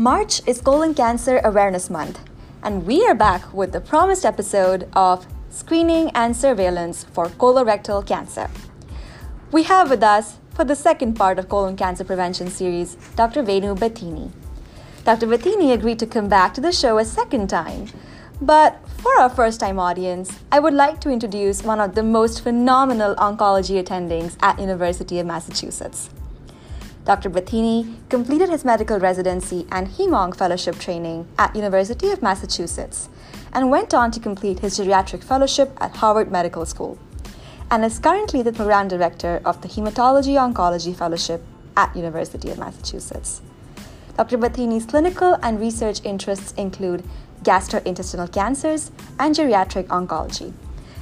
March is Colon Cancer Awareness Month, and we are back with the promised episode of Screening and Surveillance for Colorectal Cancer. We have with us, for the second part of colon cancer prevention series, Dr. Venu Bathini. Dr. Bathini agreed to come back to the show a second time, but for our first time audience, I would like to introduce one of the most phenomenal oncology attendings at University of Massachusetts. Dr. Bathini completed his medical residency and HemOnc fellowship training at University of Massachusetts and went on to complete his geriatric fellowship at Harvard Medical School and is currently the program director of the Hematology Oncology Fellowship at University of Massachusetts. Dr. Bathini's clinical and research interests include gastrointestinal cancers and geriatric oncology.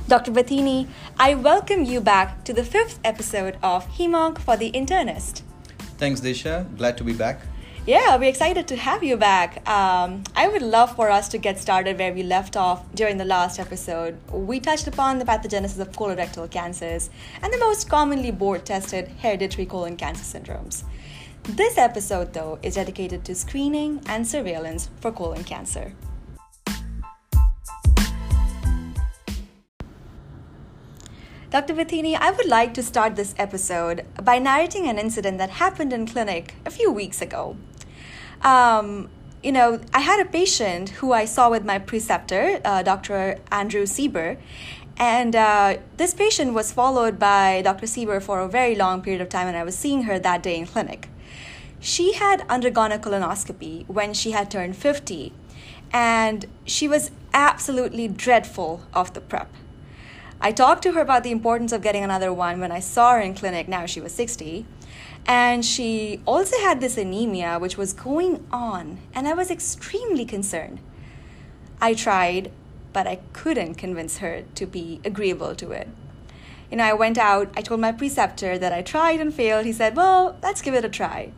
Dr. Bathini, I welcome you back to the fifth episode of HemOnc for the Internist. Thanks, Disha. Glad to be back. Yeah, we're excited to have you back. Um, I would love for us to get started where we left off during the last episode. We touched upon the pathogenesis of colorectal cancers and the most commonly board tested hereditary colon cancer syndromes. This episode, though, is dedicated to screening and surveillance for colon cancer. Dr. Bathini, I would like to start this episode by narrating an incident that happened in clinic a few weeks ago. Um, you know, I had a patient who I saw with my preceptor, uh, Dr. Andrew Sieber, and uh, this patient was followed by Dr. Sieber for a very long period of time, and I was seeing her that day in clinic. She had undergone a colonoscopy when she had turned 50, and she was absolutely dreadful of the prep. I talked to her about the importance of getting another one when I saw her in clinic. Now she was 60. And she also had this anemia, which was going on, and I was extremely concerned. I tried, but I couldn't convince her to be agreeable to it. You know, I went out, I told my preceptor that I tried and failed. He said, Well, let's give it a try.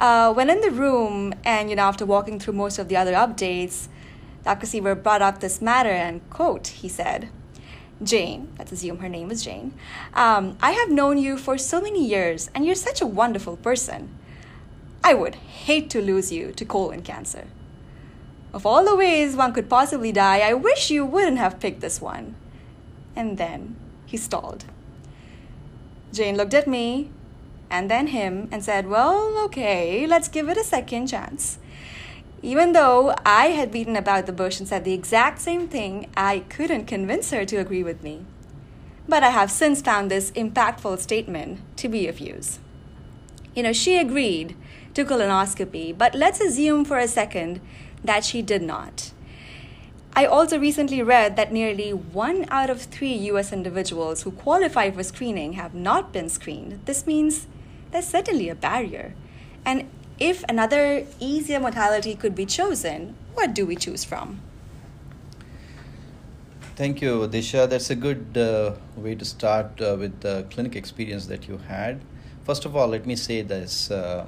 Uh, when in the room, and you know, after walking through most of the other updates, Dr. Sieber brought up this matter and, quote, he said, Jane, let's assume her name was Jane, um, I have known you for so many years and you're such a wonderful person. I would hate to lose you to colon cancer. Of all the ways one could possibly die, I wish you wouldn't have picked this one. And then he stalled. Jane looked at me and then him and said, Well, okay, let's give it a second chance. Even though I had beaten about the bush and said the exact same thing, I couldn't convince her to agree with me. But I have since found this impactful statement to be of use. You know, she agreed to colonoscopy, but let's assume for a second that she did not. I also recently read that nearly one out of three US individuals who qualify for screening have not been screened. This means there's certainly a barrier. And if another easier modality could be chosen, what do we choose from? Thank you, Disha. That's a good uh, way to start uh, with the clinic experience that you had. First of all, let me say this. Uh,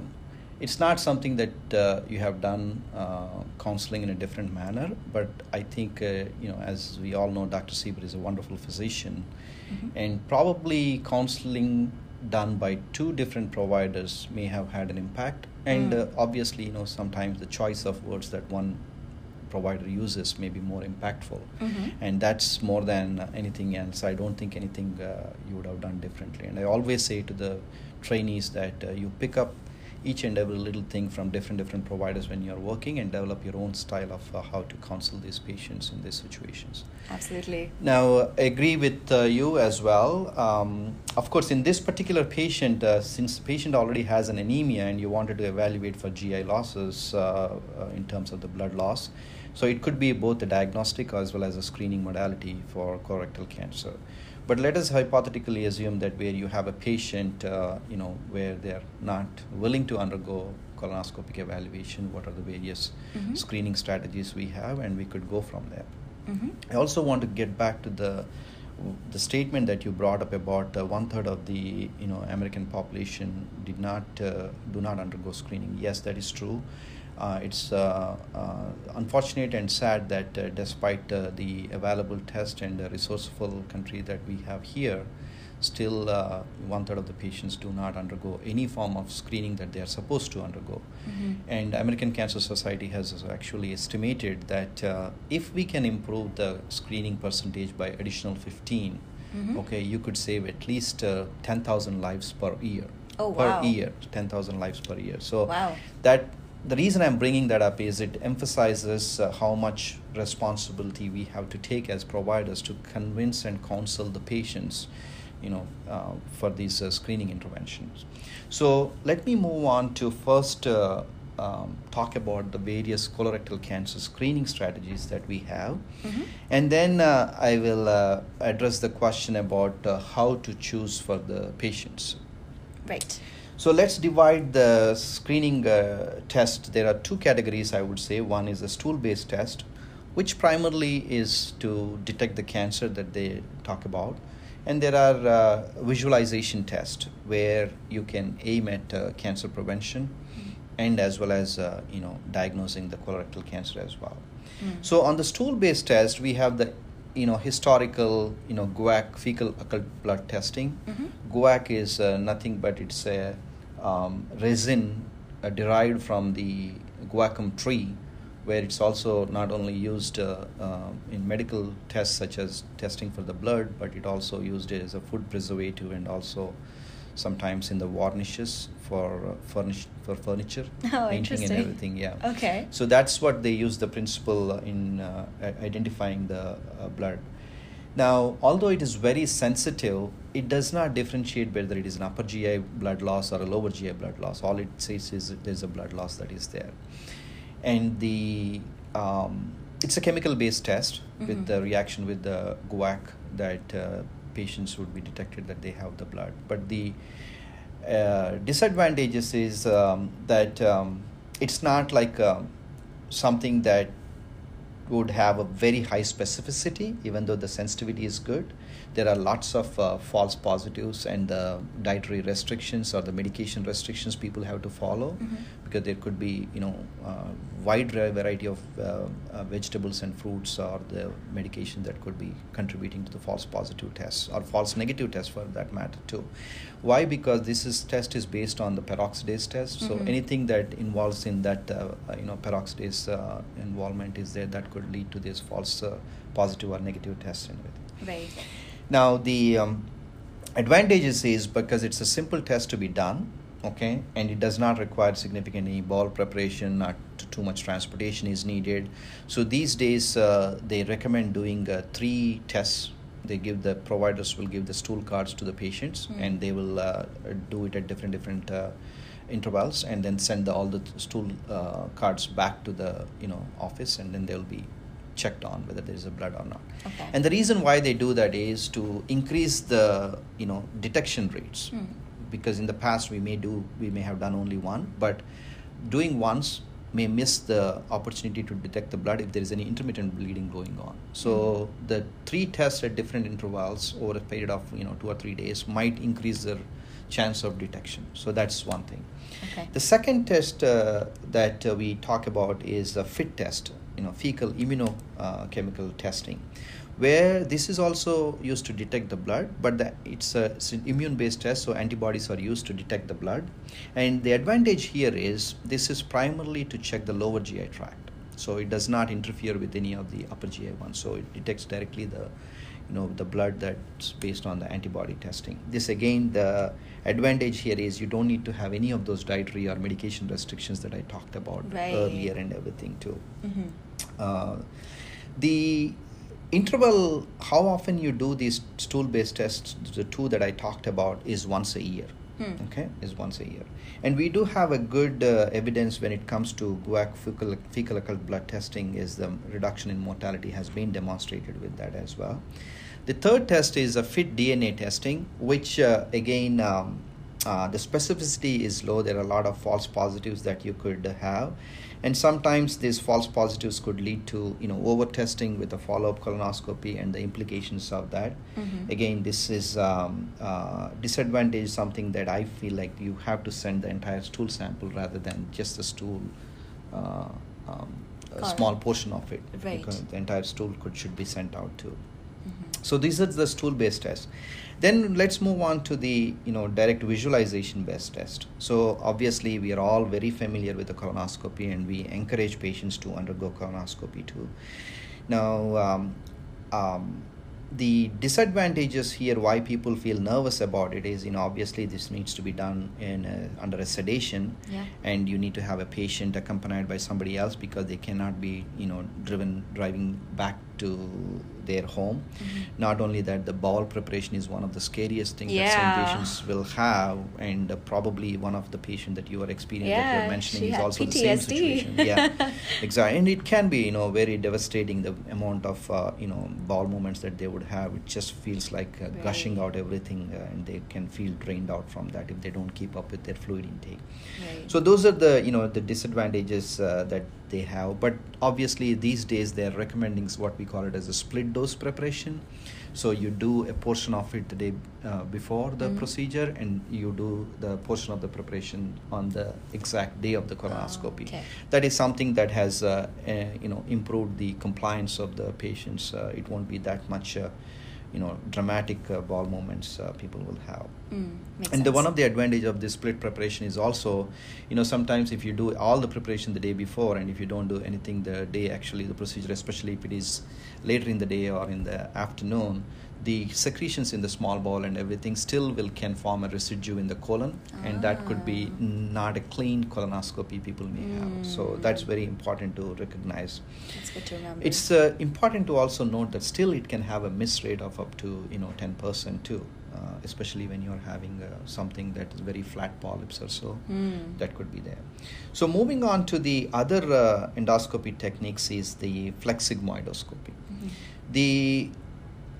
it's not something that uh, you have done uh, counseling in a different manner, but I think, uh, you know, as we all know, Dr. Sieber is a wonderful physician, mm-hmm. and probably counseling done by two different providers may have had an impact and mm. uh, obviously you know sometimes the choice of words that one provider uses may be more impactful mm-hmm. and that's more than anything else i don't think anything uh, you would have done differently and i always say to the trainees that uh, you pick up each and every little thing from different different providers when you're working and develop your own style of uh, how to counsel these patients in these situations. Absolutely. Now i agree with uh, you as well. Um, of course in this particular patient uh, since the patient already has an anemia and you wanted to evaluate for gi losses uh, uh, in terms of the blood loss so it could be both a diagnostic as well as a screening modality for colorectal cancer but let us hypothetically assume that where you have a patient, uh, you know, where they're not willing to undergo colonoscopic evaluation, what are the various mm-hmm. screening strategies we have, and we could go from there. Mm-hmm. I also want to get back to the the statement that you brought up about uh, one third of the you know American population did not uh, do not undergo screening. Yes, that is true. Uh, it's uh, uh, unfortunate and sad that uh, despite uh, the available test and the resourceful country that we have here, still uh, one third of the patients do not undergo any form of screening that they are supposed to undergo. Mm-hmm. And American Cancer Society has actually estimated that uh, if we can improve the screening percentage by additional 15, Mhm. okay, you could save at least uh, 10,000 lives per year. Oh, per wow. year, 10,000 lives per year. So Wow. that the reason I'm bringing that up is it emphasizes uh, how much responsibility we have to take as providers to convince and counsel the patients, you know, uh, for these uh, screening interventions. So let me move on to first uh, um, talk about the various colorectal cancer screening strategies that we have, Mhm. and then uh, I will uh, address the question about uh, how to choose for the patients. Right. So let's divide the screening uh, test. There are two categories, I would say. One is a stool based test, which primarily is to detect the cancer that they talk about. And there are uh, visualization tests where you can aim at uh, cancer prevention and as well as uh, you know diagnosing the colorectal cancer as well. Mm. So on the stool-based test, we have the you know historical you know guaiac fecal occult blood testing. Mhm. guaiac is uh, nothing but it's a um, resin uh, derived from the guaiacum tree, where it's also not only used uh, uh, in medical tests such as testing for the blood, but it also used as a food preservative and also sometimes in the varnishes for uh, furnish for furniture, Oh, painting and everything. Yeah. Okay. So that's what they use the principle uh, in uh, identifying the uh, blood. Now, although it is very sensitive, it does not differentiate whether it is an upper GI blood loss or a lower GI blood loss. All it says is there's a blood loss that is there, and the um, it's a chemical-based test Mhm. with the reaction with the guaiac that uh, patients would be detected that they have the blood. But the uh, disadvantages is um, that um, it's not like um something that would have a very high specificity, even though the sensitivity is good. There are lots of uh, false positives and the dietary restrictions or the medication restrictions people have to follow Mhm. because there could be, you know, uh, wide variety of uh, uh, vegetables and fruits or the medication that could be contributing to the false positive tests or false negative tests for that matter too. Why? Because this is test is based on the peroxidase test. So Mhm. anything that involves in that, uh, uh, you know, peroxidase uh, involvement is there that could lead to this false uh, positive or negative test. Right. Now the um, advantages is because it's a simple test to be done, okay, and it does not require significant any ball preparation, not too much transportation is needed. So these days uh, they recommend doing uh, three tests. They give the providers will give the stool cards to the patients, Mm. and they will uh, do it at different different. Uh, intervals and then send the, all the stool uh, cards back to the you know office and then they'll be checked on whether there is a blood or not. Okay. and the reason why they do that is to increase the you know detection rates. Hmm. because in the past we may do we may have done only one but doing once may miss the opportunity to detect the blood if there is any intermittent bleeding going on. So the three tests at different intervals over a period of you know two or three days might increase their chance of detection. So that's one thing. Okay. the second test uh, that uh, we talk about is the FIT test, you know, fecal immunochemical uh, testing, where this is also used to detect the blood, but the, it's, a, it's an immune-based test, so antibodies are used to detect the blood. And the advantage here is this is primarily to check the lower GI tract, so it does not interfere with any of the upper GI ones. So it detects directly the you know the blood that's based on the antibody testing this again the advantage here is you don't need to have any of those dietary or medication restrictions that i talked about Right. earlier and everything too Mhm. uh, the interval how often you do these stool based tests the two that i talked about is once a year Hmm. okay is once a year and we do have a good uh, evidence when it comes to guaiac fecal, fecal occult blood testing is the reduction in mortality has been demonstrated with that as well the third test is a fit dna testing which uh, again um, uh, the specificity is low there are a lot of false positives that you could have and sometimes these false positives could lead to you know over testing with a follow-up colonoscopy and the implications of that Mhm. again this is um, uh, disadvantage something that i feel like you have to send the entire stool sample rather than just the stool uh, um, a small portion of it. Right. Because the entire stool could should be sent out too. So these are the stool-based tests. Then let's move on to the you know direct visualization-based test. So obviously we are all very familiar with the colonoscopy, and we encourage patients to undergo colonoscopy too. Now, um, um, the disadvantages here, why people feel nervous about it, is you know obviously this needs to be done in a, under a sedation, Yeah. and you need to have a patient accompanied by somebody else because they cannot be you know driven driving back to their home. Mhm. Not only that, the bowel preparation is one of the scariest things that some patients will have, and uh, probably one of the patient that you are experiencing that you're mentioning is also the same situation. Yeah, exactly, and it can be you know very devastating the amount of uh, you know bowel movements that they would have. It just feels like uh, gushing out everything, uh, and they can feel drained out from that if they don't keep up with their fluid intake. Right. So those are the you know the disadvantages uh, that they have. But obviously these days they are recommending what we call it as a split dose preparation. So you do a portion of it the day uh, before the Mhm. procedure, and you do the portion of the preparation on the exact day of the colonoscopy. okay. That is something that has uh, uh, you know improved the compliance of the patients. Uh, it won't be that much. You know, dramatic uh, bowel movements uh, people will have. Mm, and the one of the advantage of this split preparation is also you know sometimes if you do all the preparation the day before and if you don't do anything the day actually the procedure especially if it is later in the day or in the afternoon the secretions in the small bowel and everything still will can form a residue in the colon and that could be Ah. not a clean colonoscopy people may have so that's Mm. very important to recognize That's good to remember. it's uh, important to also note that still it can have a miss rate of up to you know 10% too, uh, especially when you're having uh, something that is very flat polyps or so. Mm. That could be there. So moving on to the other uh, endoscopy techniques is the flexsigmoidoscopy. Mhm. The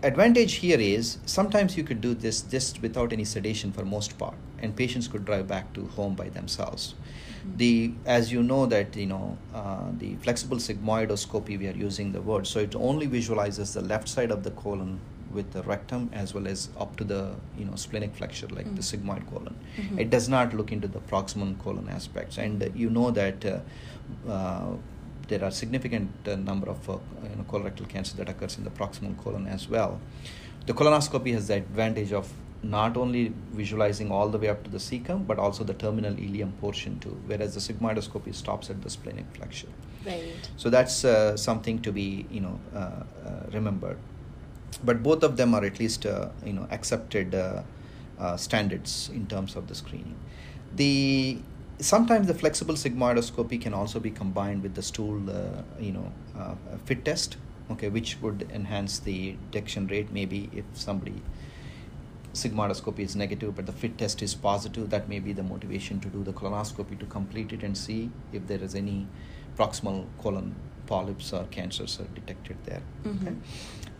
advantage here is sometimes you could do this just without any sedation for most part, and patients could drive back to home by themselves. Mhm. The as you know that you know uh, the flexible sigmoidoscopy we are using the word, so it only visualizes the left side of the colon with the rectum as well as up to the you know splenic flexure like the Mhm. sigmoid colon. Mhm. It does not look into the proximal colon aspects, and uh, you know that. Uh, uh, there are significant uh, number of uh, you know, colorectal cancer that occurs in the proximal colon as well. The colonoscopy has the advantage of not only visualizing all the way up to the cecum, but also the terminal ileum portion too, whereas the sigmoidoscopy stops at the splenic flexure. Right. So that's uh, something to be you know uh, uh, remembered. But both of them are at least uh, you know accepted uh, uh, standards in terms of the screening. The sometimes the flexible sigmoidoscopy can also be combined with the stool uh, you know uh, fit test, okay, which would enhance the detection rate. Maybe if somebody sigmoidoscopy is negative but the fit test is positive that may be the motivation to do the colonoscopy to complete it and see if there is any proximal colon polyps or cancers are detected there okay Mhm.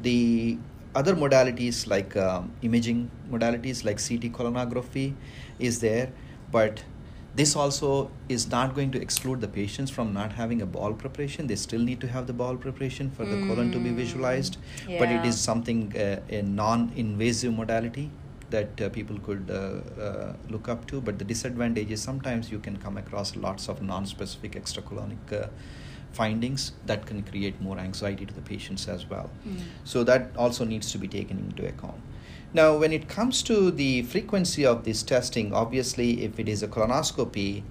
the other modalities like um, imaging modalities like ct colonography is there but this also is not going to exclude the patients from not having a bowel preparation. They still need to have the bowel preparation for the colon to be Mm, visualized. But it is something uh, a non-invasive modality that uh, people could uh, uh, look up to. But the disadvantage is sometimes you can come across lots of non-specific extracolonic uh, findings that can create more anxiety to the patients as well. Mm. so that also needs to be taken into account now when it comes to the frequency of this testing obviously if it is a colonoscopy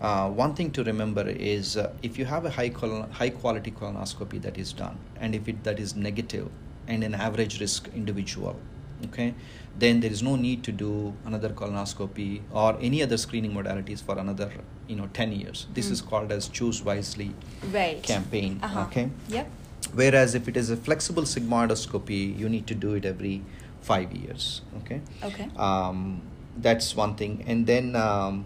uh, one thing to remember is uh, if you have a high colon- high quality colonoscopy that is done and if it that is negative and an average risk individual okay then there is no need to do another colonoscopy or any other screening modalities for another you know 10 years this Mm. is called as choose wisely Right. campaign Uh-huh. okay Yep. whereas if it is a flexible sigmoidoscopy you need to do it every five years okay? Okay. um, that's one thing. And then um,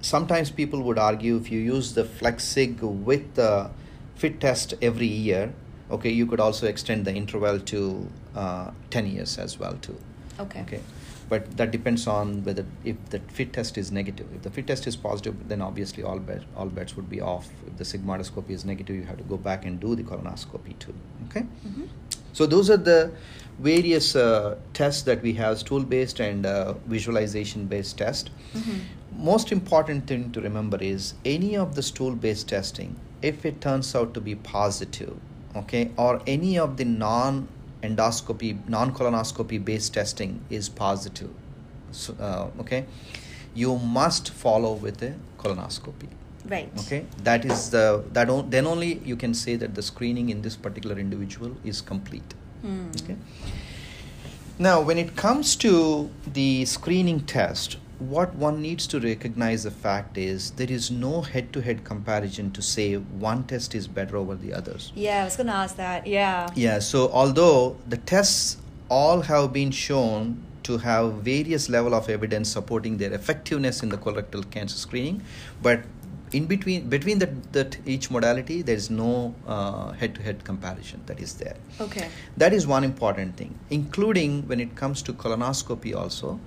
sometimes people would argue if you use the flexig with the fit test every year okay you could also extend the interval to uh, 10 years as well too. Okay. okay. But that depends on whether if the fit test is negative. If the fit test is positive then obviously all bet, all bets would be off. If the sigmoidoscopy is negative you have to go back and do the colonoscopy too okay? Mhm. So those are the various uh, tests that we have: stool-based and uh, visualization-based test. Mhm. Most important thing to remember is any of the stool-based testing, if it turns out to be positive, okay, or any of the non-endoscopy, non-colonoscopy-based testing is positive, so, uh, okay, you must follow with a colonoscopy Right. okay that is the that on, then only you can say that the screening in this particular individual is complete Hmm. okay now when it comes to the screening test what one needs to recognize the fact is there is no head to head comparison to say one test is better over the others Yeah, I was gonna ask that. Yeah. yeah, so although the tests all have been shown to have various level of evidence supporting their effectiveness in the colorectal cancer screening, but in between between the, that each modality there is no uh, head-to-head comparison that is there. Okay. That is one important thing, including when it comes to colonoscopy also,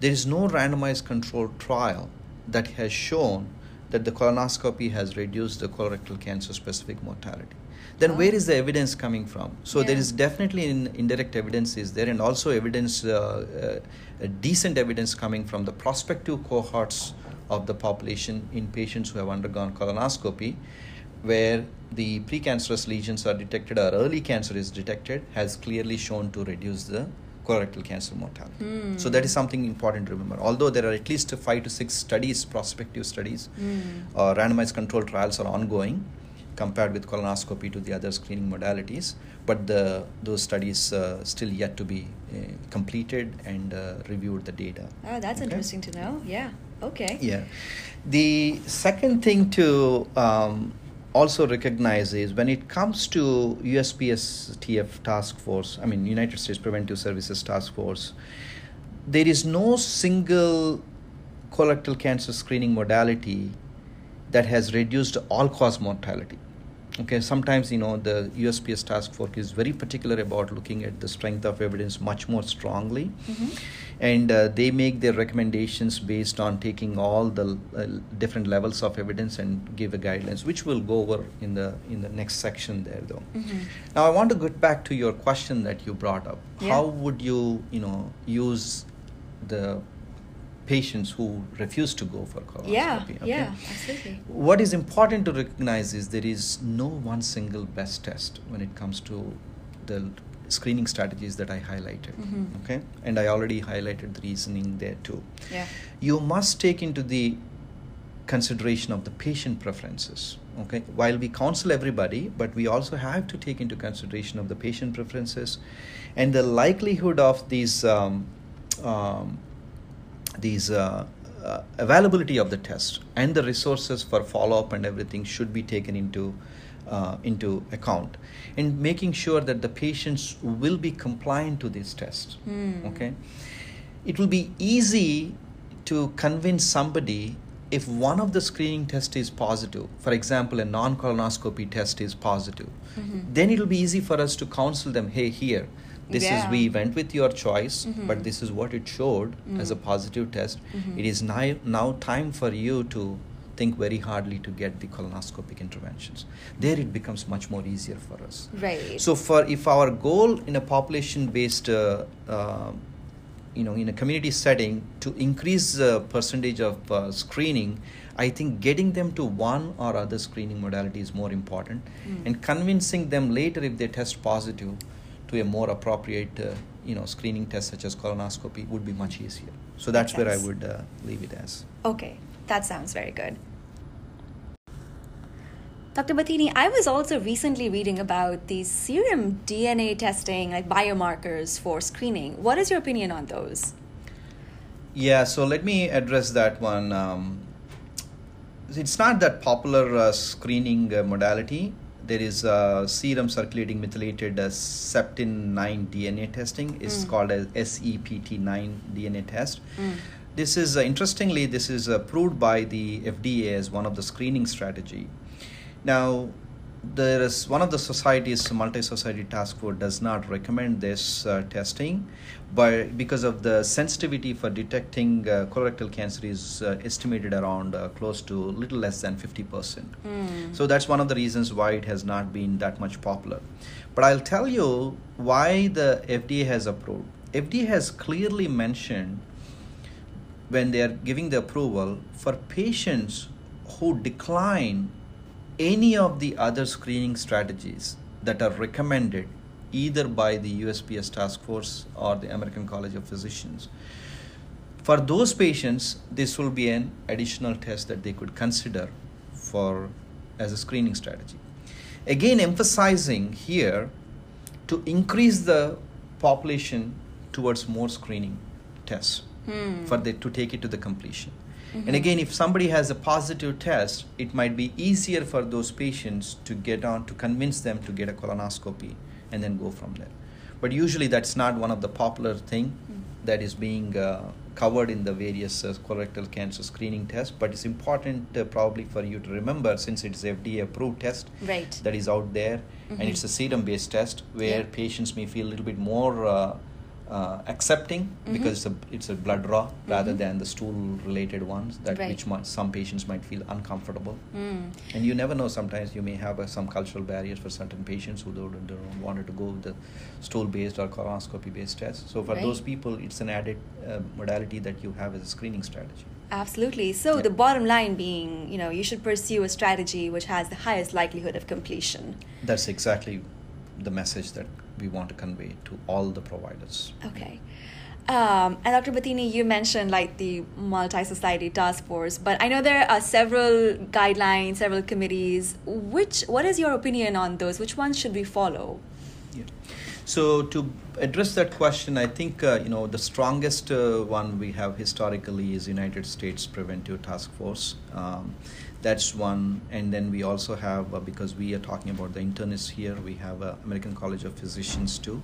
there is no randomized controlled trial that has shown that the colonoscopy has reduced the colorectal cancer specific mortality. Then Oh. where is the evidence coming from? So there Yeah. is definitely in, indirect evidence is there and also evidence, uh, uh, decent evidence coming from the prospective cohorts of the population in patients who have undergone colonoscopy where the precancerous lesions are detected or early cancer is detected has clearly shown to reduce the colorectal cancer mortality. Hmm. So that is something important to remember. Although there are at least five to six studies, prospective studies, Hmm. or randomized controlled trials are ongoing compared with colonoscopy to the other screening modalities, but the those studies uh, still yet to be uh, completed and uh, reviewed the data. Oh, that's Okay? interesting to know. Yeah. Okay. Yeah. The second thing to um, also recognize is when it comes to USPSTF task force, I mean, United States Preventive Services Task Force, there is no single colorectal cancer screening modality that has reduced all cause mortality. Okay, sometimes you know the USPS task force is very particular about looking at the strength of evidence much more strongly Mhm. and uh, they make their recommendations based on taking all the uh, different levels of evidence and give a guidelines which we'll go over in the in the next section there though Mhm. now i want to get back to your question that you brought up Yeah. how would you you know use the patients who refuse to go for colonoscopy Yeah. okay? Yeah. Absolutely. what is important to recognize is there is no one single best test when it comes to the screening strategies that I highlighted. Mhm. Okay, and I already highlighted the reasoning there too. Yeah. You must take into the consideration of the patient preferences. Okay, while we counsel everybody, but we also have to take into consideration of the patient preferences and the likelihood of these um, um, these uh, uh, availability of the test and the resources for follow up and everything should be taken into uh, into account and making sure that the patients will be compliant to these tests Hmm. okay it will be easy to convince somebody if one of the screening tests is positive for example a non colonoscopy test is positive Mhm. then it will be easy for us to counsel them hey here this Yeah. is we went with your choice Mhm. but this is what it showed as a Mm. positive test Mhm. it is now, now time for you to think very hardly to get the colonoscopic interventions there it becomes much more easier for us Right. so for if our goal in a population based uh, uh, you know in a community setting to increase the percentage of uh, screening i think getting them to one or other screening modality is more important Mm. and convincing them later if they test positive to a more appropriate uh, you know screening test such as colonoscopy would be much easier so that's where i would uh, leave it as Okay, that sounds very good. Dr. Bathini, I was also recently reading about these serum DNA testing, like biomarkers for screening. What is your opinion on those? Yeah, so let me address that one. Um, it's not that popular uh, screening uh, modality. There is a serum circulating methylated uh, septin 9 DNA testing. It's Mm. called as SEPT9 DNA test. Mm. This is uh, interestingly, this is approved by the FDA as one of the screening strategy. Now, there is one of the societies, multi-society task force, does not recommend this uh, testing, but because of the sensitivity for detecting uh, colorectal cancer is uh, estimated around uh, close to little less than 50 percent. Mm. So that's one of the reasons why it has not been that much popular. But I'll tell you why the FDA has approved. FDA has clearly mentioned when they are giving the approval for patients who decline any of the other screening strategies that are recommended either by the USPS task force or the American College of Physicians. For those patients, this will be an additional test that they could consider for as a screening strategy. Again, emphasizing here to increase the population towards more screening tests Hmm. for the, to take it to the completion. Mhm. And again, if somebody has a positive test, it might be easier for those patients to get on to convince them to get a colonoscopy and then go from there. But usually, that's not one of the popular thing Mm. that is being uh, covered in the various uh, colorectal cancer screening tests. But it's important uh, probably for you to remember since it's FDA approved test Right. that is out there, and Mhm. it's a serum based test where Yeah. patients may feel a little bit more uh, accepting Mhm. because it's a, it's a blood draw rather Mhm. than the stool related ones that Right. which might, some patients might feel uncomfortable Mm. and you never know sometimes you may have uh, some cultural barriers for certain patients who don't, don't want to go with the stool based or colonoscopy based test so for Right. those people it's an added uh, modality that you have as a screening strategy Absolutely. So Yeah. the bottom line being, you know, you should pursue a strategy which has the highest likelihood of completion. that's exactly the message that we want to convey to all the providers Okay. Um, and Dr. Bathini, you mentioned like the multi-society task force, but I know there are several guidelines, several committees. Which, what is your opinion on those? Which ones should we follow? Yeah. So to address that question, I think uh, you know the strongest uh, one we have historically is United States Preventive Task Force. Um, that's one, and then we also have uh, because we are talking about the internists here, we have uh, American College of Physicians too.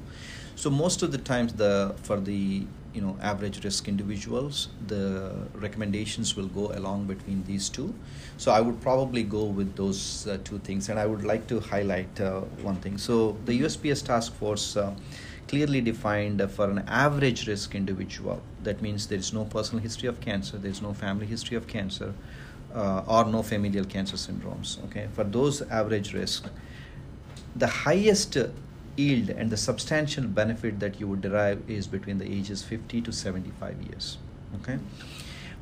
So most of the times, the for the you know average risk individuals, the recommendations will go along between these two. So I would probably go with those uh, two things, and I would like to highlight uh, one thing. So the USPS task force uh, clearly defined uh, for an average risk individual. That means there is no personal history of cancer, there is no family history of cancer, uh, or no familial cancer syndromes. Okay, for those average risk, the highest yield and the substantial benefit that you would derive is between the ages 50 to 75 years okay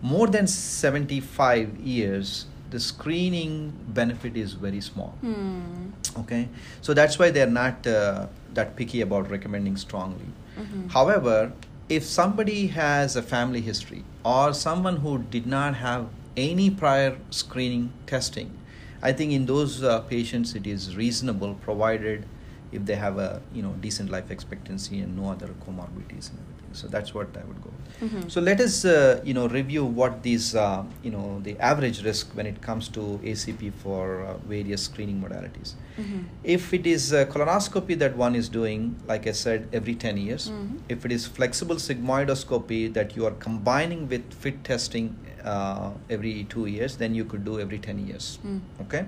more than 75 years the screening benefit is very small Hmm. okay so that's why they're not uh, that picky about recommending strongly Mhm. however if somebody has a family history or someone who did not have any prior screening testing. I think in those uh, patients it is reasonable provided if they have a you know decent life expectancy and no other comorbidities so that's what i would go. Mhm. so let us uh, you know review what these uh, you know the average risk when it comes to acp for uh, various screening modalities Mhm. if it is colonoscopy that one is doing, like I said, every 10 years, Mhm. if it is flexible sigmoidoscopy that you are combining with fit testing uh, every two years, then you could do every 10 years. Mm. Okay?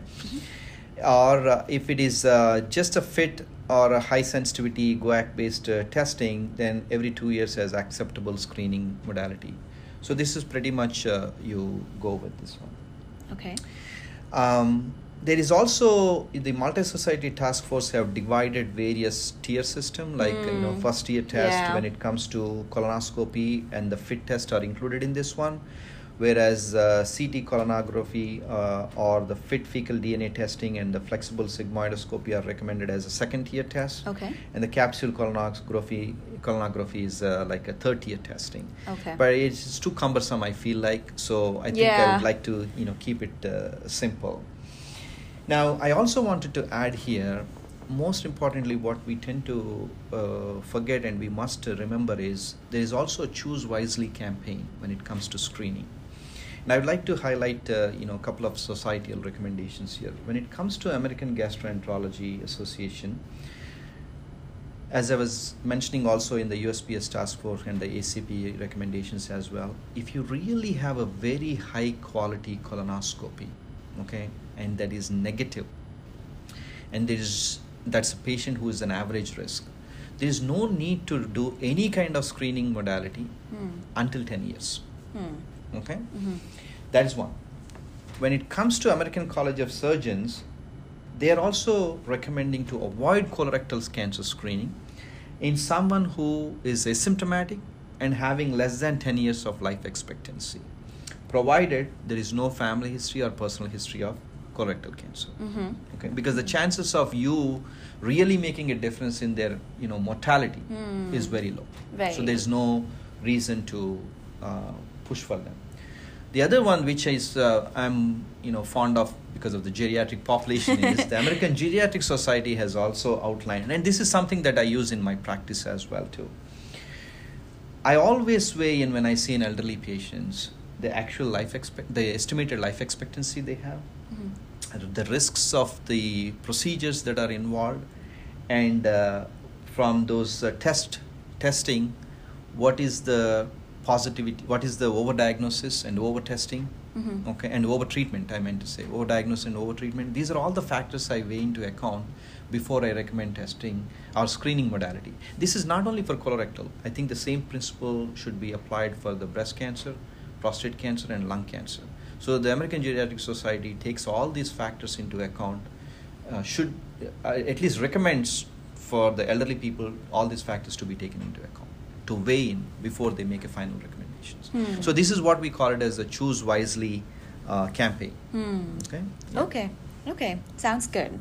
Or uh, if it is uh, just a fit or a high sensitivity guaiac based uh, testing, then every two years as acceptable screening modality. So this is pretty much uh, you go with this one. Okay. Um, there is also the multi-society task force have divided various tier system like you know Mm. first tier test Yeah. when it comes to colonoscopy and the fit test are included in this one whereas uh, ct colonography uh, or the fit fecal dna testing and the flexible sigmoidoscopy are recommended as a second tier test. Okay. and the capsule colonography colonography is uh, like a third tier testing. Okay. but it's too cumbersome i feel like so i think i would like to you know keep it uh, simple. Now i also wanted to add here most importantly what we tend to uh, forget and we must remember is there is also a choose wisely campaign when it comes to screening and i would like to highlight uh, you know a couple of societal recommendations here when it comes to american gastroenterology association as I was mentioning also in the USPS task force and the ACP recommendations as well, if you really have a very high quality colonoscopy, okay, and that is negative, and there is that's a patient who is an average risk, there is no need to do any kind of screening modality Hmm. until 10 years. Hmm. Okay? Mhm. That is one. When it comes to American College of Surgeons, they are also recommending to avoid colorectal cancer screening in someone who is asymptomatic and having less than 10 years of life expectancy, provided there is no family history or personal history of colorectal cancer. Mhm. Okay, because the chances of you really making a difference in their, you know, mortality Hmm. is very low. Right. So there's no reason to uh, push for them. The other one, which is uh, I'm you know fond of because of the geriatric population, is the American Geriatric Society has also outlined, and this is something that I use in my practice as well too. I always weigh in when I see an elderly patients the actual life expect the estimated life expectancy they have, Mhm. the risks of the procedures that are involved, and uh, from those uh, test testing, what is the positivity, what is the overdiagnosis and overtesting, Mhm. okay, and overtreatment. I meant to say overdiagnosis and overtreatment. These are all the factors I weigh into account before I recommend testing or screening modality. This is not only for colorectal. I think the same principle should be applied for the breast cancer, prostate cancer, and lung cancer. So the American Geriatric Society takes all these factors into account. Uh, should uh, at least recommends for the elderly people all these factors to be taken into account to weigh in before they make a final recommendations. Hmm. So this is what we call it as a choose wisely uh, campaign. Hmm. Okay. Yeah. Okay. Okay. Sounds good.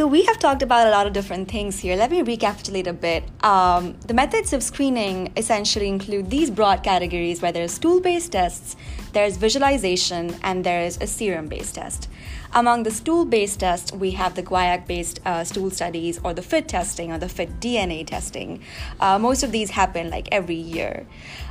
So we have talked about a lot of different things here. Let me recapitulate a bit. Um, the methods of screening essentially include these broad categories where there's stool-based tests, there's visualization, and there's a serum-based test. Among the stool-based tests, we have the guaiac-based uh, stool studies or the FIT testing or the FIT DNA testing. Uh, most of these happen like every year.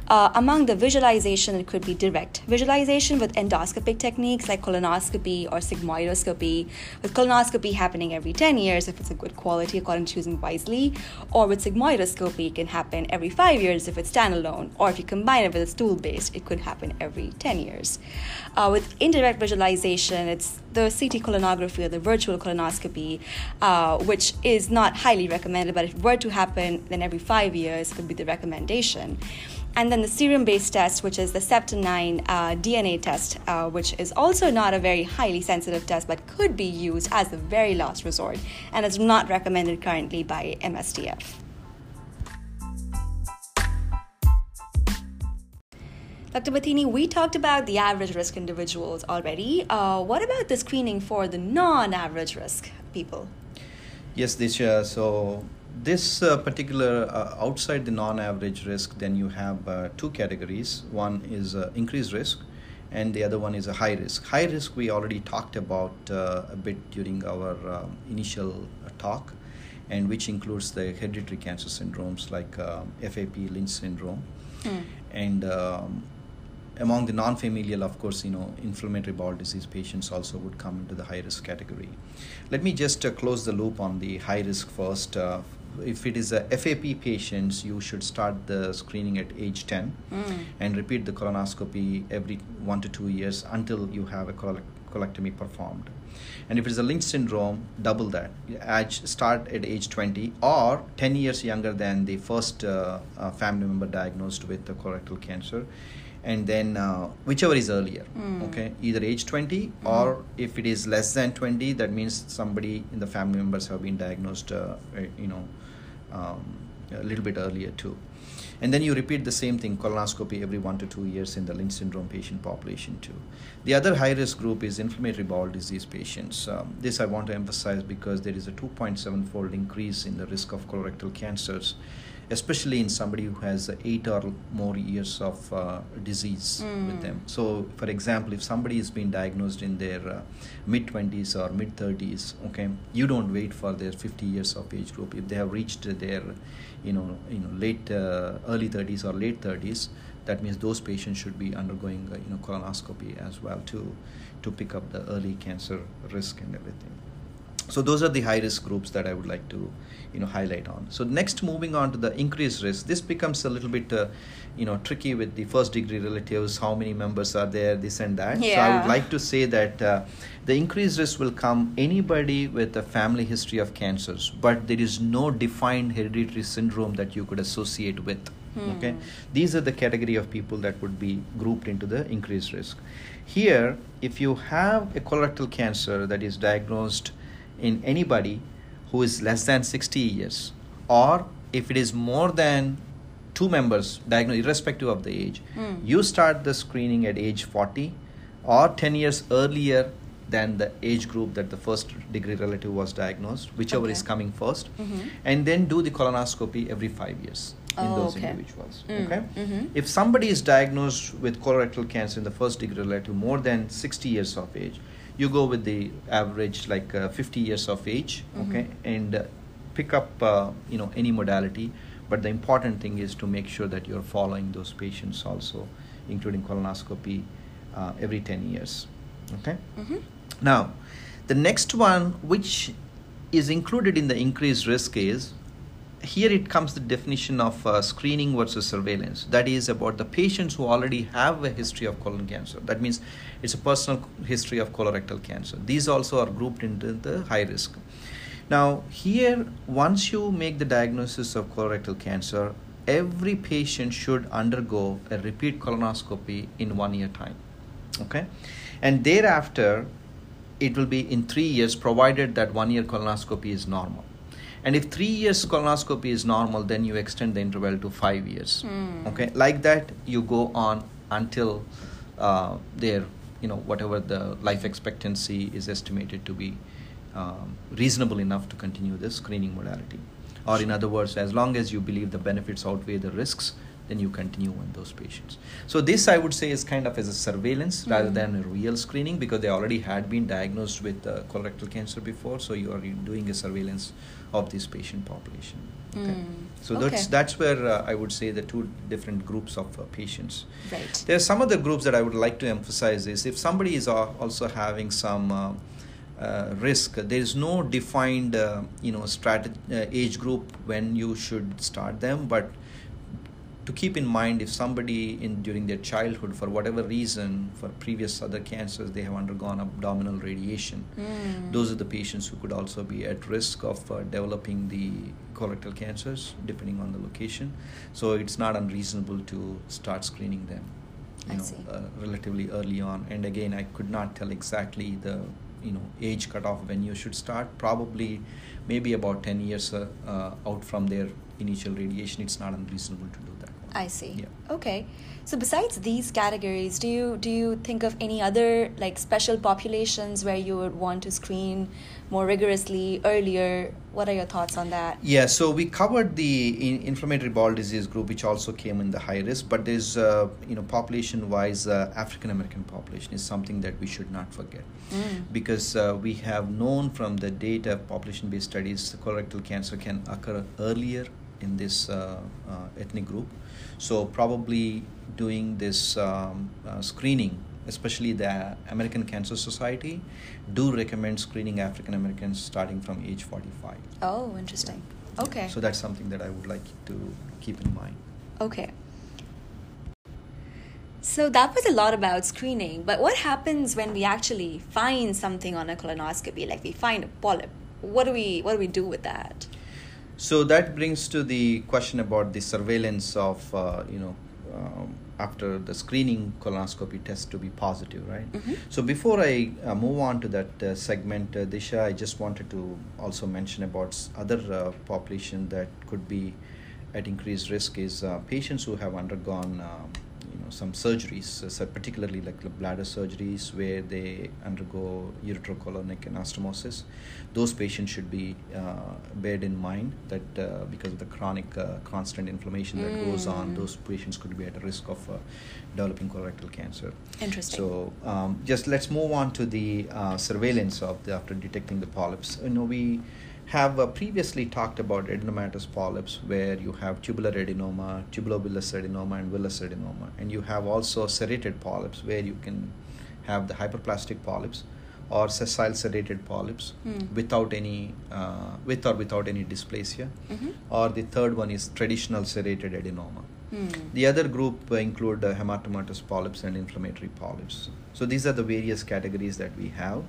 Uh, among the visualization, it could be direct visualization with endoscopic techniques like colonoscopy or sigmoidoscopy, with colonoscopy happening every 10 years if it's a good quality according to choosing wisely, or with sigmoidoscopy, it can happen every 5 years if it's standalone, or if you combine it with a stool based, it could happen every 10 years. Uh, with indirect visualization, it's the CT colonography or the virtual colonoscopy, uh, which is not highly recommended, but if it were to happen, then every 5 years could be the recommendation. And then the serum based test, which is the Septin9 uh, DNA test, uh, which is also not a very highly sensitive test but could be used as the very last resort and is not recommended currently by MSTF. Dr. Bathini, we talked about the average risk individuals already. Uh, what about the screening for the non average risk people? Yes, Disha. So this uh, particular uh, outside the non-average risk, then you have uh, two categories. One is uh, increased risk, and the other one is a high risk. High risk we already talked about uh, a bit during our um, initial talk, and which includes the hereditary cancer syndromes like um, FAP Lynch syndrome, Hmm. and um, among the non-familial, of course, you know, inflammatory bowel disease patients also would come into the high risk category. Let me just uh, close the loop on the high risk first. Uh, if it is a FAP patients, you should start the screening at age 10 Mm. and repeat the colonoscopy every one to two years until you have a colec- colectomy performed. And if it is a Lynch syndrome, double that. Age, start at age 20 or 10 years younger than the first uh, uh, family member diagnosed with the colorectal cancer. And then uh, whichever is earlier, Mm. okay, either age 20 or if it is less than 20, that means somebody in the family members have been diagnosed, uh, uh, you know, um, a little bit earlier too. And then you repeat the same thing, colonoscopy every one to two years in the Lynch syndrome patient population too. The other high risk group is inflammatory bowel disease patients. Um, this I want to emphasize because there is a 2.7 fold increase in the risk of colorectal cancers, especially in somebody who has eight or more years of uh, disease with Mm. them. So, for example, if somebody has been diagnosed in their uh, mid 20s or mid 30s, okay, you don't wait for their 50 years of age group. If they have reached their, you know, you know, late uh, early 30s or late 30s, that means those patients should be undergoing, uh, you know, colonoscopy as well to to pick up the early cancer risk and everything. So those are the high risk groups that I would like to, you know, highlight on. So next, moving on to the increased risk. This becomes a little bit, uh, you know, tricky with the first degree relatives. How many members are there? This and that. Yeah. So I would like to say that uh, the increased risk will come anybody with a family history of cancers, but there is no defined hereditary syndrome that you could associate with. Okay, these are the category of people that would be grouped into the increased risk. Here, if you have a colorectal cancer that is diagnosed in anybody who is less than 60 years, or if it is more than two members diagnosed, irrespective of the age, Hmm. you start the screening at age 40 or 10 years earlier than the age group that the first degree relative was diagnosed, whichever Okay. is coming 1st Mhm. and then do the colonoscopy every five years in Oh, those okay. individuals. Mm, Okay, mhm. if somebody is diagnosed with colorectal cancer in the first degree relative more than 60 years of age, you go with the average like uh, 50 years of age. Okay, Mhm. and uh, pick up uh, you know any modality. But the important thing is to make sure that you're following those patients also, including colonoscopy, uh, every 10 years. Okay. Mhm. Now, the next one, which is included in the increased risk, is here it comes the definition of uh, screening versus surveillance. That is about the patients who already have a history of colon cancer. That means it's a personal history of colorectal cancer. These also are grouped into the high risk. Now, here, once you make the diagnosis of colorectal cancer, every patient should undergo a repeat colonoscopy in one year time. Okay? And thereafter, it will be in three years, provided that one year colonoscopy is normal. And if three years colonoscopy is normal, then you extend the interval to five years. Hmm. Okay, like that, you go on until uh, their, you know, whatever the life expectancy is estimated to be um, reasonable enough to continue this screening modality. Or, in other words, as long as you believe the benefits outweigh the risks, then you continue on those patients. So, this I would say is kind of as a surveillance rather Mm. than a real screening because they already had been diagnosed with uh, colorectal cancer before. So, you are doing a surveillance of this patient population. Okay. Mm. So that's Okay. that's where uh, I would say the two different groups of uh, patients. Right. There are some other groups that I would like to emphasize is if somebody is also having some uh, uh, risk, there is no defined uh, you know strat- uh, age group when you should start them, but to keep in mind if somebody in during their childhood for whatever reason for previous other cancers they have undergone abdominal radiation. Mm. those are the patients who could also be at risk of uh, developing the colorectal cancers depending on the location. So it's not unreasonable to start screening them you I know see. uh, relatively early on. And again i could not tell exactly the you know age cutoff when you should start. Probably maybe about 10 years uh, uh, out from their initial radiation it's not unreasonable to do that I see. Yeah. Okay. So besides these categories, do you do you think of any other like special populations where you would want to screen more rigorously earlier? What are your thoughts on that? Yeah, so we covered the in- inflammatory bowel disease group, which also came in the high risk. But there's, uh, you know, population-wise, uh, African American population is something that we should not forget, Mm. because uh, we have known from the data of population-based studies, colorectal cancer can occur earlier in this uh, uh, ethnic group. So probably doing this um, uh, screening, especially the American Cancer Society, do recommend screening African Americans starting from age 45. Oh, interesting. Yeah. Okay. So that's something that I would like to keep in mind. Okay. So that was a lot about screening, but what happens when we actually find something on a colonoscopy, like we find a polyp? What do we what do we do with that? So that brings to the question about the surveillance of, uh, you know, um, after the screening colonoscopy test to be positive, right? Mhm. So before I uh, move on to that uh, segment, uh, Disha, I just wanted to also mention about other uh, population that could be at increased risk is uh, patients who have undergone, um, some surgeries, uh, particularly like the bladder surgeries where they undergo ureterocolonic anastomosis. Those patients should be uh, beared in mind that uh, because of the chronic uh, constant inflammation that goes on, Mm. those patients could be at a risk of uh, developing colorectal cancer. Interesting. So um, just let's move on to the uh, surveillance of the after detecting the polyps. You know we have uh, previously talked about adenomatous polyps where you have tubular adenoma, tubulovillous adenoma, and villous adenoma, and you have also serrated polyps where you can have the hyperplastic polyps or sessile serrated polyps Hmm. without any uh, with or without any dysplasia Mhm. or the third one is traditional serrated adenoma Hmm. the other group include uh, hamartomatous polyps and inflammatory polyps. So these are the various categories that we have.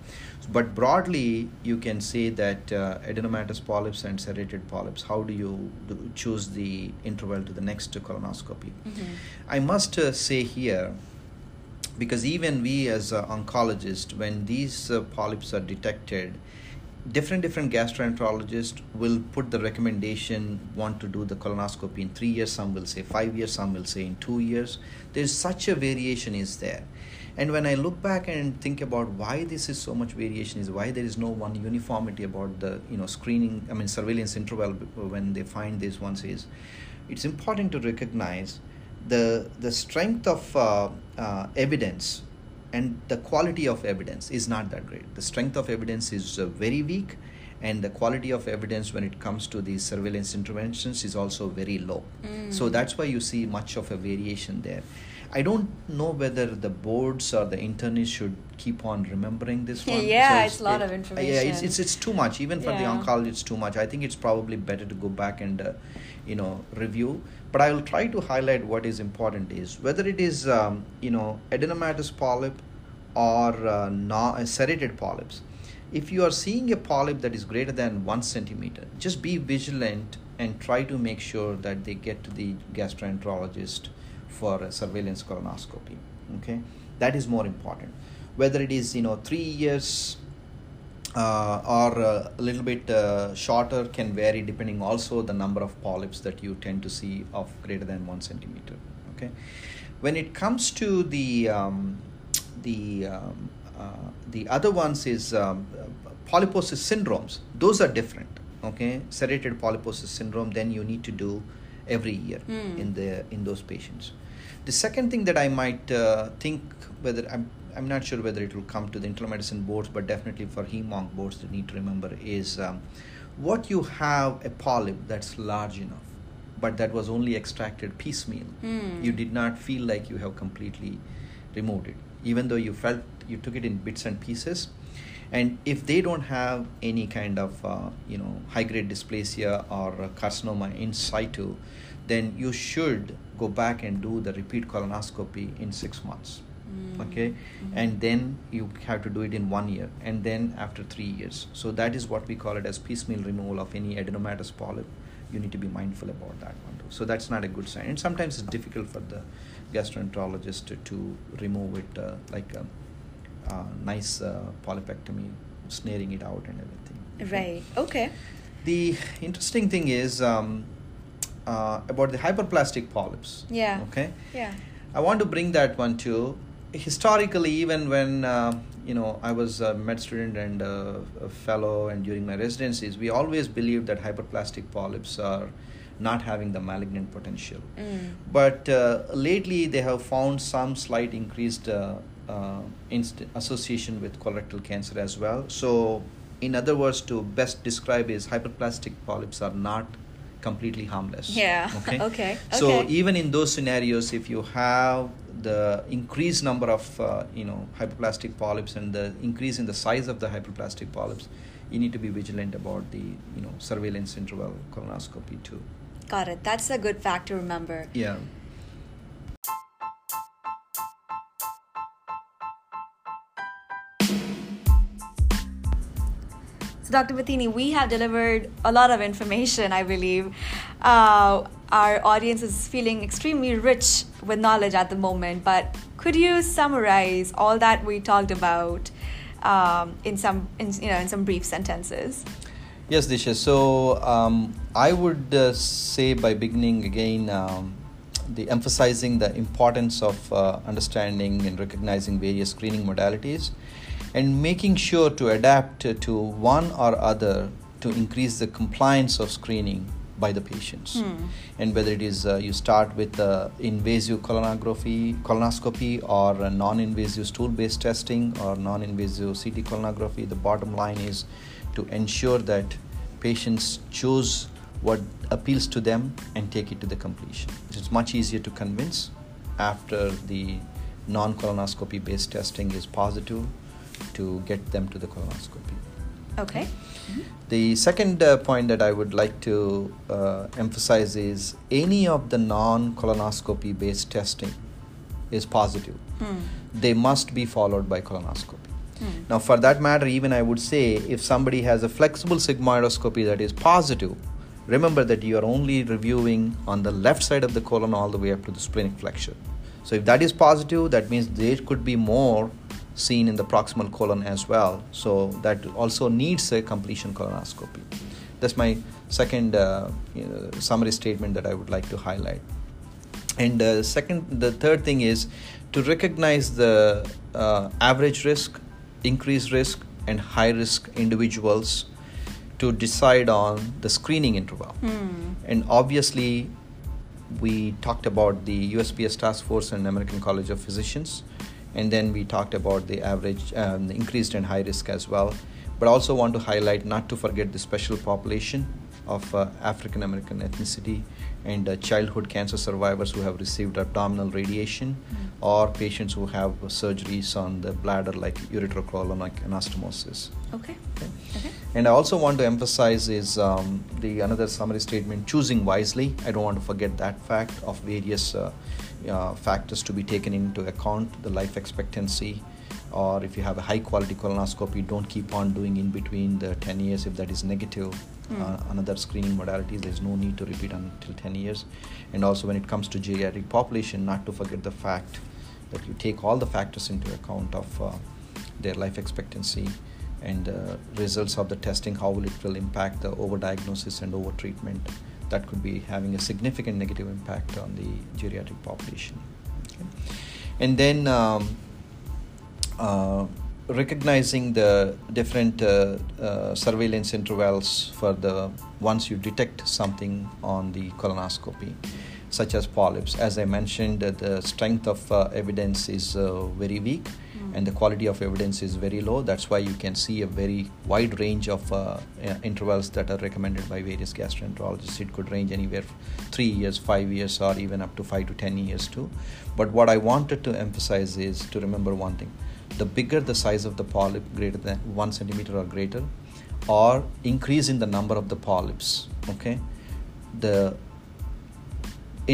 But broadly, you can say that uh, adenomatous polyps and serrated polyps. How do you do, choose the interval to the next colonoscopy? Mhm. I must uh, say here, because even we as uh, oncologists, when these uh, polyps are detected, different different gastroenterologists will put the recommendation want to do the colonoscopy in three years some will say five years some will say in two years. There's such a variation is there. And when i look back and think about why this is so much variation is why there is no one uniformity about the you know screening i mean surveillance interval when they find these ones is it's important to recognize the the strength of uh, uh, evidence and the quality of evidence is not that great. The strength of evidence is uh, very weak, and the quality of evidence when it comes to these surveillance interventions is also very low. So Mm. that's why you see much of a variation there. I don't know whether the boards or the internists should keep on remembering this one. Yeah, So it's a lot of information. Yeah, it's, it's it's too much. Even for the Yeah. oncologist, it's too much. I think it's probably better to go back and uh, you know review. But I will try to highlight what is important is whether it is um, you know adenomatous polyp or uh, no, uh, serrated polyps. If you are seeing a polyp that is greater than one centimeter, just be vigilant and try to make sure that they get to the gastroenterologist for surveillance colonoscopy. Okay, that is more important. Whether it is you know three years uh, or a little bit uh, shorter can vary depending also the number of polyps that you tend to see of greater than one centimeter. Okay, when it comes to the um, the um, uh, the other ones is um, polyposis syndromes. Those are different. Okay, serrated polyposis syndrome. Then you need to do every year Hmm. in the in those patients. The second thing that I might uh, think whether I'm I'm not sure whether it will come to the internal medicine boards, but definitely for hemonc boards, they need to remember is um, what you have a polyp that's large enough, but that was only extracted piecemeal. Hmm. You did not feel like you have completely removed it, even though you felt you took it in bits and pieces. And if they don't have any kind of uh, you know high grade dysplasia or carcinoma in situ, then you should go back and do the repeat colonoscopy in six months Mm. okay Mhm. and then you have to do it in one year and then after three years so that is what we call it as piecemeal removal of any adenomatous polyp you need to be mindful about that one too so that's not a good sign and sometimes it's difficult for the gastroenterologist to, to remove it uh, like a, uh nice uh, polypectomy snaring it out and everything Right. Okay. the interesting thing is um, uh, about the hyperplastic polyps Yeah. okay Yeah. I want to bring that one too. Historically, even when uh, you know I was a med student and uh, a fellow, and during my residencies, we always believed that hyperplastic polyps are not having the malignant potential. Mm. But uh, lately, they have found some slight increased uh, uh, inst- association with colorectal cancer as well. So, in other words, to best describe is hyperplastic polyps are not completely harmless. Yeah. Okay. Okay. So Okay. even in those scenarios, if you have the increased number of uh, you know hyperplastic polyps and the increase in the size of the hyperplastic polyps, you need to be vigilant about the you know surveillance interval colonoscopy too. Got it. That's a good fact to remember. Yeah. So, Dr. Bathini, we have delivered a lot of information, I believe. Uh, our audience is feeling extremely rich with knowledge at the moment, but could you summarize all that we talked about um, in some, in, you know, in some brief sentences? Yes, Disha. So um, I would uh, say by beginning again, um, the emphasizing the importance of uh, understanding and recognizing various screening modalities, and making sure to adapt to one or other to increase the compliance of screening by the patients. Hmm. And whether it is uh, you start with uh, invasive colonography, colonoscopy, or uh, non-invasive stool-based testing, or non-invasive CT colonography, the bottom line is to ensure that patients choose what appeals to them and take it to the completion. It's much easier to convince after the non-colonoscopy based testing is positive to get them to the colonoscopy. Okay. The second uh, point that I would like to uh, emphasize is any of the non colonoscopy based testing is positive. Hmm. They must be followed by colonoscopy. Hmm. Now, for that matter, even I would say if somebody has a flexible sigmoidoscopy that is positive, remember that you are only reviewing on the left side of the colon all the way up to the splenic flexure. So, if that is positive, that means there could be more seen in the proximal colon as well. So, that also needs a completion colonoscopy. That's my second uh, you know, summary statement that I would like to highlight. And uh, second, the third thing is to recognize the uh, average risk, increased risk, and high risk individuals to decide on the screening interval. Hmm. And obviously, we talked about the USPS task force and American College of Physicians, and then we talked about the average, um, the increased and high risk as well. But also want to highlight not to forget the special population of uh, African American ethnicity and uh, childhood cancer survivors who have received abdominal radiation Mm. or patients who have surgeries on the bladder like ureterocolonic anastomosis. Okay. Okay. Okay. And I also want to emphasize is um, the another summary statement: choosing wisely. I don't want to forget that fact of various uh, uh, factors to be taken into account. The life expectancy, or if you have a high quality colonoscopy, don't keep on doing in between the 10 years if that is negative. Hmm. Uh, another screening modality, there's no need to repeat until 10 years. And also when it comes to geriatric population, not to forget the fact that you take all the factors into account of uh, their life expectancy and uh, results of the testing, how will it will impact the overdiagnosis and over overtreatment. That could be having a significant negative impact on the geriatric population. Okay. And then um, uh, recognizing the different uh, uh, surveillance intervals for the once you detect something on the colonoscopy such as polyps as i mentioned the strength of uh, evidence is uh, very weak. And the quality of evidence is very low. That's why you can see a very wide range of uh, uh, intervals that are recommended by various gastroenterologists. It could range anywhere 3 years 5 years or even up to 5 to 10 years too. But what i wanted to emphasize is to remember one thing. The bigger the size of the polyp greater than 1 centimeter or greater or increase in the number of the polyps okay the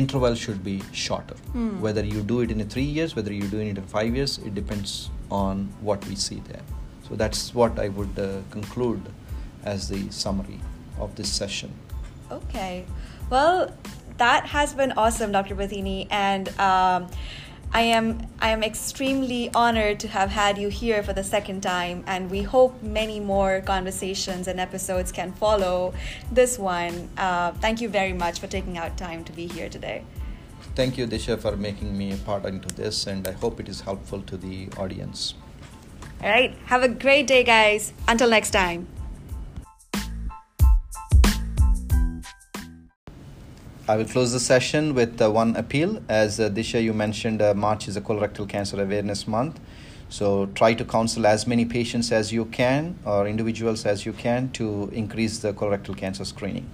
interval should be shorter Hmm. whether you do it in 3 years whether you're doing it in 5 years it depends on what we see there so that's what i would uh, conclude as the summary of this session Okay. Well, that has been awesome, Dr. Bathini, and um, I am I am extremely honored to have had you here for the second time, and we hope many more conversations and episodes can follow this one. Uh, thank you very much for taking out time to be here today. thank you disha for making me a part into this and i hope it is helpful to the audience All right. Have a great day, guys. Until next time. I will close the session with uh, one appeal. As uh, Disha, you mentioned, uh, March is a colorectal cancer awareness month. So try to counsel as many patients as you can or individuals as you can to increase the colorectal cancer screening.